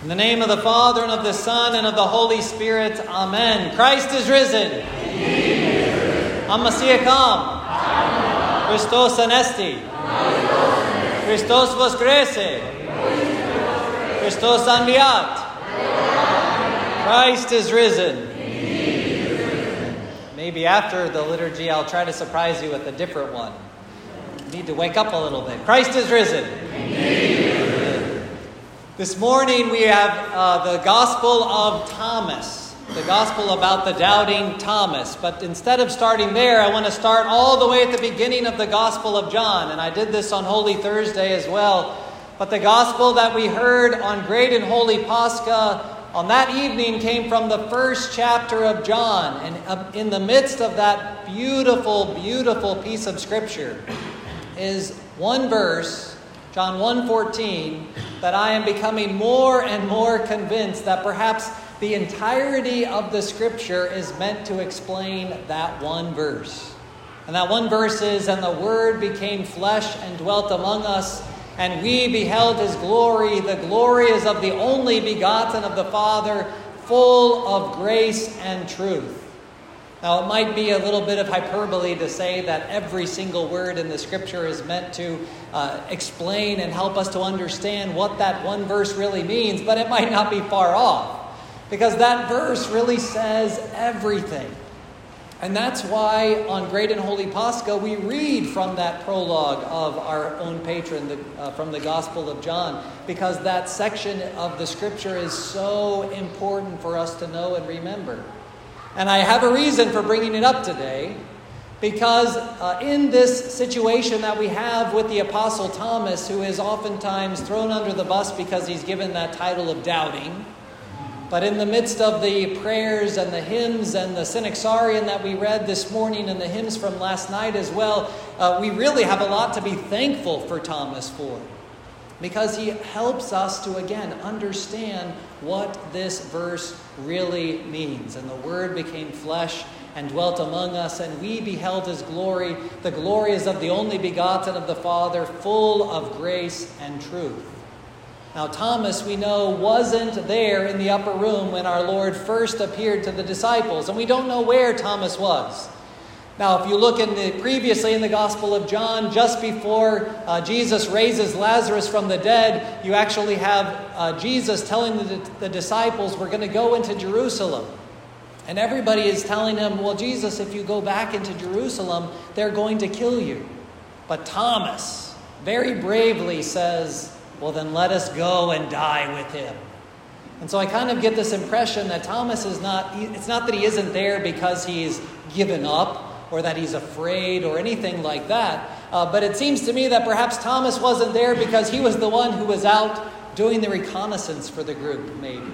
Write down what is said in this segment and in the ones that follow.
In the name of the Father, and of the Son, and of the Holy Spirit, Amen. Christ is risen. Amasiyah kam. Christos anesti. Christos voskrese. Christos anviat. Christ is risen. Maybe after the liturgy, I'll try to surprise you with a different one. You need to wake up a little bit. Christ is risen. This morning we have uh, the Gospel of Thomas, the Gospel about the doubting Thomas. But instead of starting there, I want to start all the way at the beginning of the Gospel of John. And I did this on Holy Thursday as well. But the Gospel that we heard on Great and Holy Pascha on that evening came from the first chapter of John. And in the midst of that beautiful, beautiful piece of Scripture is one verse John 1:14 that I am becoming more and more convinced that perhaps the entirety of the scripture is meant to explain that one verse. And that one verse is and the word became flesh and dwelt among us and we beheld his glory the glory is of the only begotten of the Father full of grace and truth. Now, it might be a little bit of hyperbole to say that every single word in the scripture is meant to uh, explain and help us to understand what that one verse really means, but it might not be far off because that verse really says everything. And that's why on Great and Holy Pascha we read from that prologue of our own patron, the, uh, from the Gospel of John, because that section of the scripture is so important for us to know and remember. And I have a reason for bringing it up today because uh, in this situation that we have with the Apostle Thomas, who is oftentimes thrown under the bus because he's given that title of doubting, but in the midst of the prayers and the hymns and the Synaxarion that we read this morning and the hymns from last night as well, uh, we really have a lot to be thankful for Thomas for because he helps us to again understand what this verse really means. And the Word became flesh and dwelt among us, and we beheld his glory. The glory is of the only begotten of the Father, full of grace and truth. Now, Thomas, we know, wasn't there in the upper room when our Lord first appeared to the disciples, and we don't know where Thomas was. Now, if you look in the previously in the Gospel of John, just before uh, Jesus raises Lazarus from the dead, you actually have uh, Jesus telling the, the disciples, "We're going to go into Jerusalem," and everybody is telling him, "Well, Jesus, if you go back into Jerusalem, they're going to kill you." But Thomas very bravely says, "Well, then let us go and die with him." And so I kind of get this impression that Thomas is not, it's not that he isn't there because he's given up or that he's afraid or anything like that. Uh, but it seems to me that perhaps Thomas wasn't there because he was the one who was out doing the reconnaissance for the group, maybe.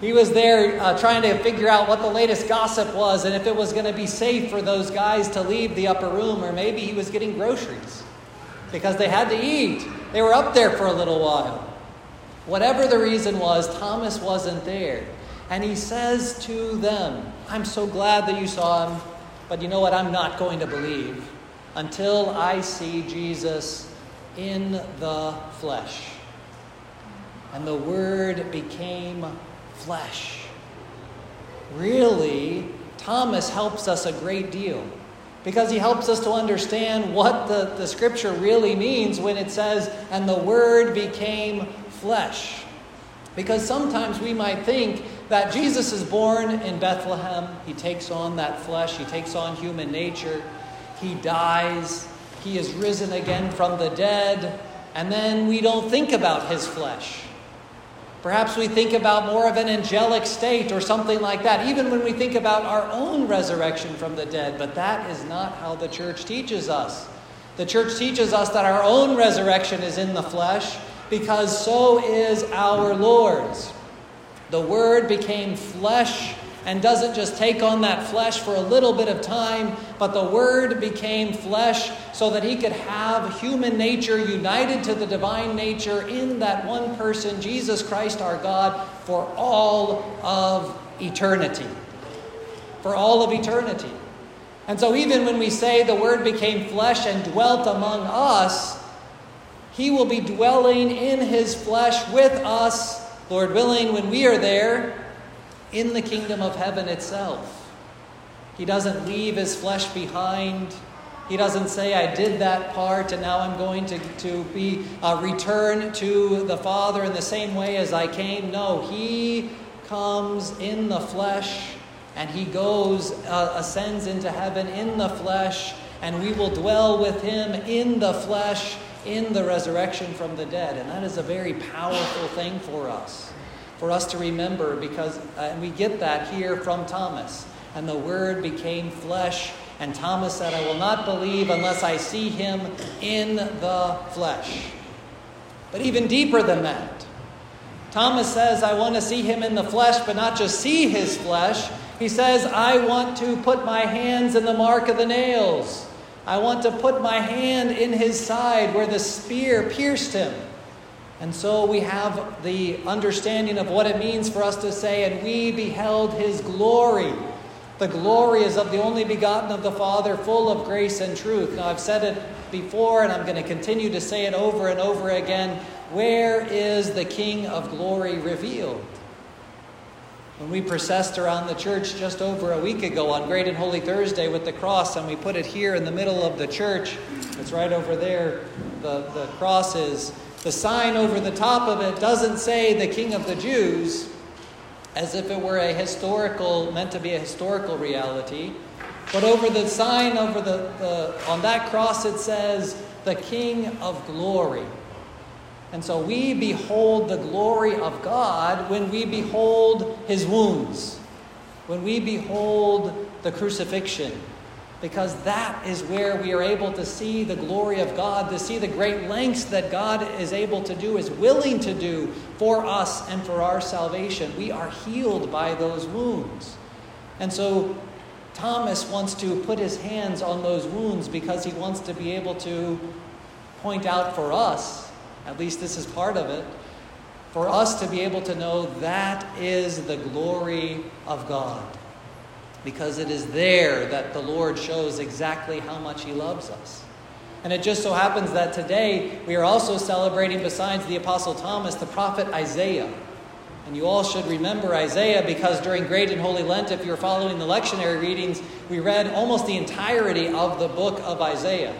He was there uh, trying to figure out what the latest gossip was and if it was going to be safe for those guys to leave the upper room, or maybe he was getting groceries because they had to eat. They were up there for a little while. Whatever the reason was, Thomas wasn't there. And he says to them, I'm so glad that you saw him. But you know what? I'm not going to believe until I see Jesus in the flesh. And the Word became flesh. Really, Thomas helps us a great deal because he helps us to understand what the, the scripture really means when it says, and the Word became flesh. Because sometimes we might think that Jesus is born in Bethlehem. He takes on that flesh, he takes on human nature. He dies, he is risen again from the dead, and then we don't think about his flesh. Perhaps we think about more of an angelic state or something like that, even when we think about our own resurrection from the dead. But that is not how the church teaches us. The church teaches us that our own resurrection is in the flesh because so is our Lord's. The Word became flesh and doesn't just take on that flesh for a little bit of time, but the Word became flesh so that He could have human nature united to the divine nature in that one person, Jesus Christ our God, for all of eternity. For all of eternity. And so, even when we say the Word became flesh and dwelt among us, He will be dwelling in His flesh with us Lord willing, when we are there in the kingdom of heaven itself. He doesn't leave his flesh behind. He doesn't say, I did that part and now I'm going to, to be uh, returned to the Father in the same way as I came. No, he comes in the flesh and he goes, uh, ascends into heaven in the flesh, and we will dwell with him in the flesh in the resurrection from the dead. And that is a very powerful thing for us, for us to remember, because uh, and we get that here from Thomas. And the Word became flesh, and Thomas said, I will not believe unless I see him in the flesh. But even deeper than that, Thomas says, I want to see him in the flesh, but not just see his flesh. He says, I want to put my hands in the mark of the nails. I want to put my hand in his side where the spear pierced him. And so we have the understanding of what it means for us to say, and we beheld his glory. The glory is of the only begotten of the Father, full of grace and truth. Now, I've said it before, and I'm going to continue to say it over and over again. Where is the King of glory revealed? When we processed around the church just over a week ago on Great and Holy Thursday with the cross, and we put it here in the middle of the church, it's right over there, the, the cross is. The sign over the top of it doesn't say the King of the Jews, as if it were a historical, meant to be a historical reality. But over the sign, over the, the on that cross, it says, the King of glory. And so we behold the glory of God when we behold his wounds, when we behold the crucifixion, because that is where we are able to see the glory of God, to see the great lengths that God is able to do, is willing to do for us and for our salvation. We are healed by those wounds. And so Thomas wants to put his hands on those wounds because he wants to be able to point out for us at least this is part of it. For us to be able to know that is the glory of God. Because it is there that the Lord shows exactly how much He loves us. And it just so happens that today we are also celebrating, besides the Apostle Thomas, the prophet Isaiah. And you all should remember Isaiah because during Great and Holy Lent, if you're following the lectionary readings, we read almost the entirety of the book of Isaiah.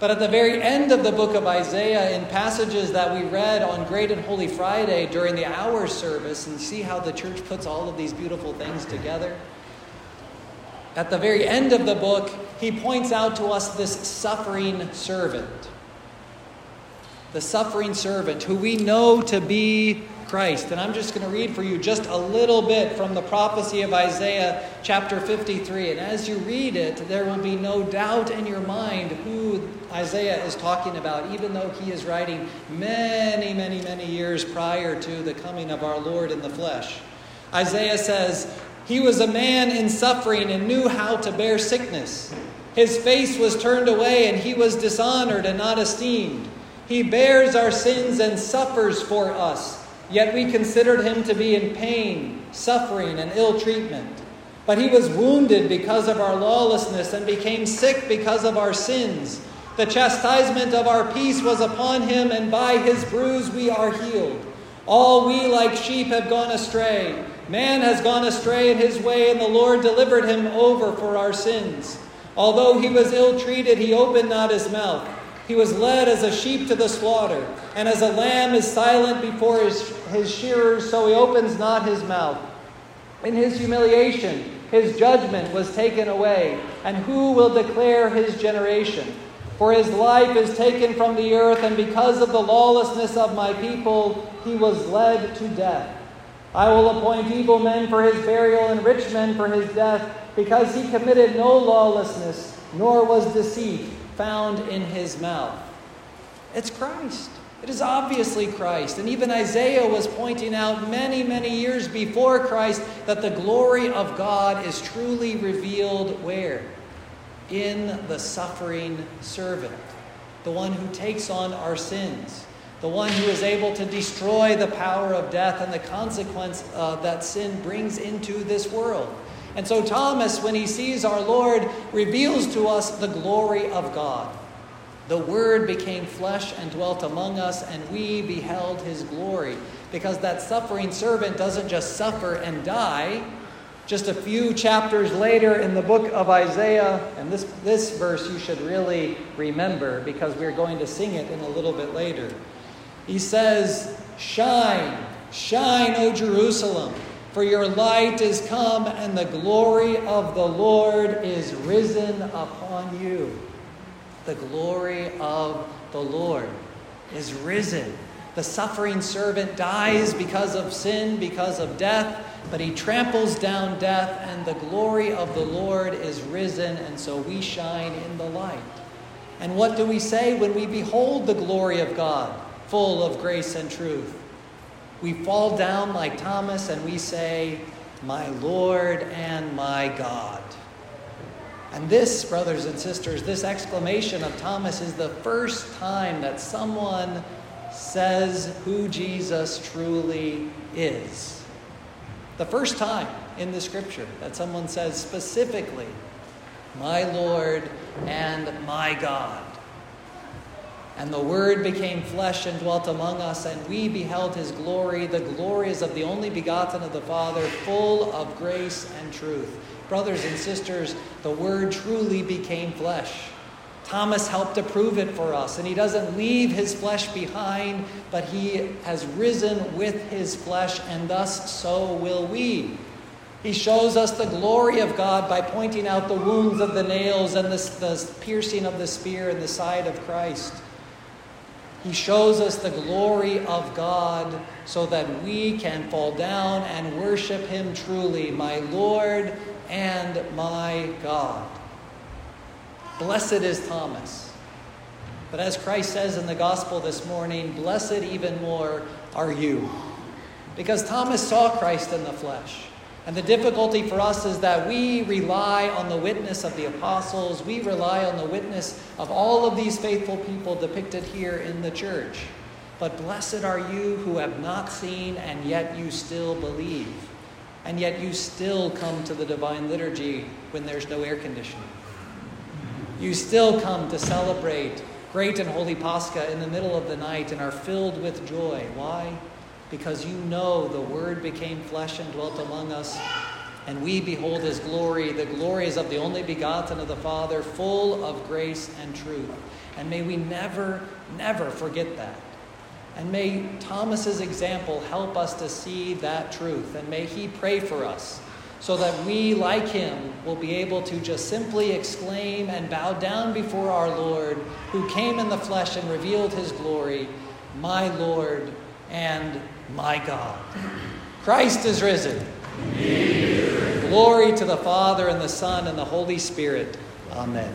But at the very end of the book of Isaiah, in passages that we read on Great and Holy Friday during the hour service, and see how the church puts all of these beautiful things together. At the very end of the book, he points out to us this suffering servant. The suffering servant who we know to be Christ. And I'm just going to read for you just a little bit from the prophecy of Isaiah chapter 53. And as you read it, there will be no doubt in your mind who Isaiah is talking about, even though he is writing many, many, many years prior to the coming of our Lord in the flesh. Isaiah says, He was a man in suffering and knew how to bear sickness. His face was turned away, and he was dishonored and not esteemed. He bears our sins and suffers for us. Yet we considered him to be in pain, suffering, and ill treatment. But he was wounded because of our lawlessness and became sick because of our sins. The chastisement of our peace was upon him, and by his bruise we are healed. All we like sheep have gone astray. Man has gone astray in his way, and the Lord delivered him over for our sins. Although he was ill treated, he opened not his mouth. He was led as a sheep to the slaughter, and as a lamb is silent before his, his shearers, so he opens not his mouth. In his humiliation, his judgment was taken away, and who will declare his generation? For his life is taken from the earth, and because of the lawlessness of my people, he was led to death. I will appoint evil men for his burial and rich men for his death, because he committed no lawlessness, nor was deceit found in his mouth. It's Christ. It is obviously Christ. And even Isaiah was pointing out many, many years before Christ that the glory of God is truly revealed where? In the suffering servant, the one who takes on our sins, the one who is able to destroy the power of death and the consequence uh, that sin brings into this world. And so Thomas, when he sees our Lord, reveals to us the glory of God. The Word became flesh and dwelt among us, and we beheld his glory. because that suffering servant doesn't just suffer and die. Just a few chapters later in the book of Isaiah, and this, this verse you should really remember because we're going to sing it in a little bit later. He says, Shine, shine, O Jerusalem, for your light is come, and the glory of the Lord is risen upon you. The glory of the Lord is risen. The suffering servant dies because of sin, because of death, but he tramples down death, and the glory of the Lord is risen, and so we shine in the light. And what do we say when we behold the glory of God, full of grace and truth? We fall down like Thomas and we say, My Lord and my God. And this, brothers and sisters, this exclamation of Thomas is the first time that someone says who Jesus truly is. The first time in the scripture that someone says specifically, My Lord and my God. And the Word became flesh and dwelt among us, and we beheld his glory. The glory is of the only begotten of the Father, full of grace and truth. Brothers and sisters, the Word truly became flesh. Thomas helped to prove it for us, and he doesn't leave his flesh behind, but he has risen with his flesh, and thus so will we. He shows us the glory of God by pointing out the wounds of the nails and the, the piercing of the spear in the side of Christ. He shows us the glory of God so that we can fall down and worship Him truly, my Lord and my God. Blessed is Thomas. But as Christ says in the gospel this morning, blessed even more are you. Because Thomas saw Christ in the flesh. And the difficulty for us is that we rely on the witness of the apostles, we rely on the witness of all of these faithful people depicted here in the church. But blessed are you who have not seen and yet you still believe. And yet you still come to the divine liturgy when there's no air conditioning. You still come to celebrate great and holy Pascha in the middle of the night and are filled with joy. Why? Because you know the Word became flesh and dwelt among us, and we behold His glory. The glory is of the only begotten of the Father, full of grace and truth. And may we never, never forget that. And may Thomas's example help us to see that truth. And may he pray for us so that we, like him, will be able to just simply exclaim and bow down before our Lord, who came in the flesh and revealed his glory, my Lord and my God. Christ is risen. Glory to the Father and the Son and the Holy Spirit. Amen.